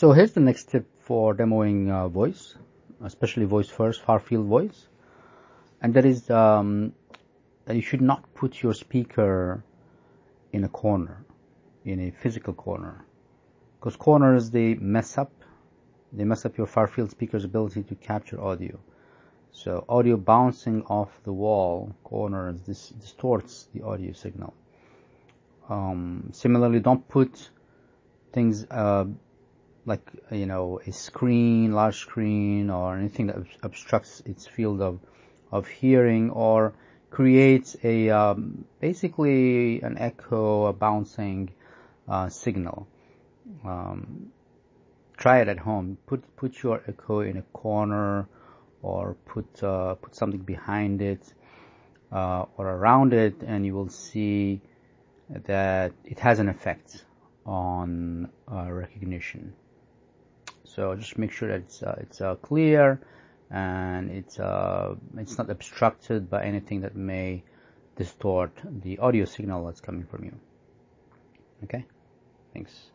So here's the next tip for demoing uh, voice, especially voice first, far field voice. And that is um, that you should not put your speaker in a corner, in a physical corner. Because corners, they mess up, they mess up your far field speaker's ability to capture audio. So audio bouncing off the wall corners this distorts the audio signal. Um, similarly, don't put things uh, like you know a screen, large screen, or anything that obstructs its field of of hearing or creates a um, basically an echo, a bouncing uh, signal. Um, try it at home. Put put your echo in a corner or put uh, put something behind it uh, or around it, and you will see that it has an effect on uh, recognition. So just make sure that it's uh, it's uh, clear and it's uh, it's not obstructed by anything that may distort the audio signal that's coming from you. Okay, thanks.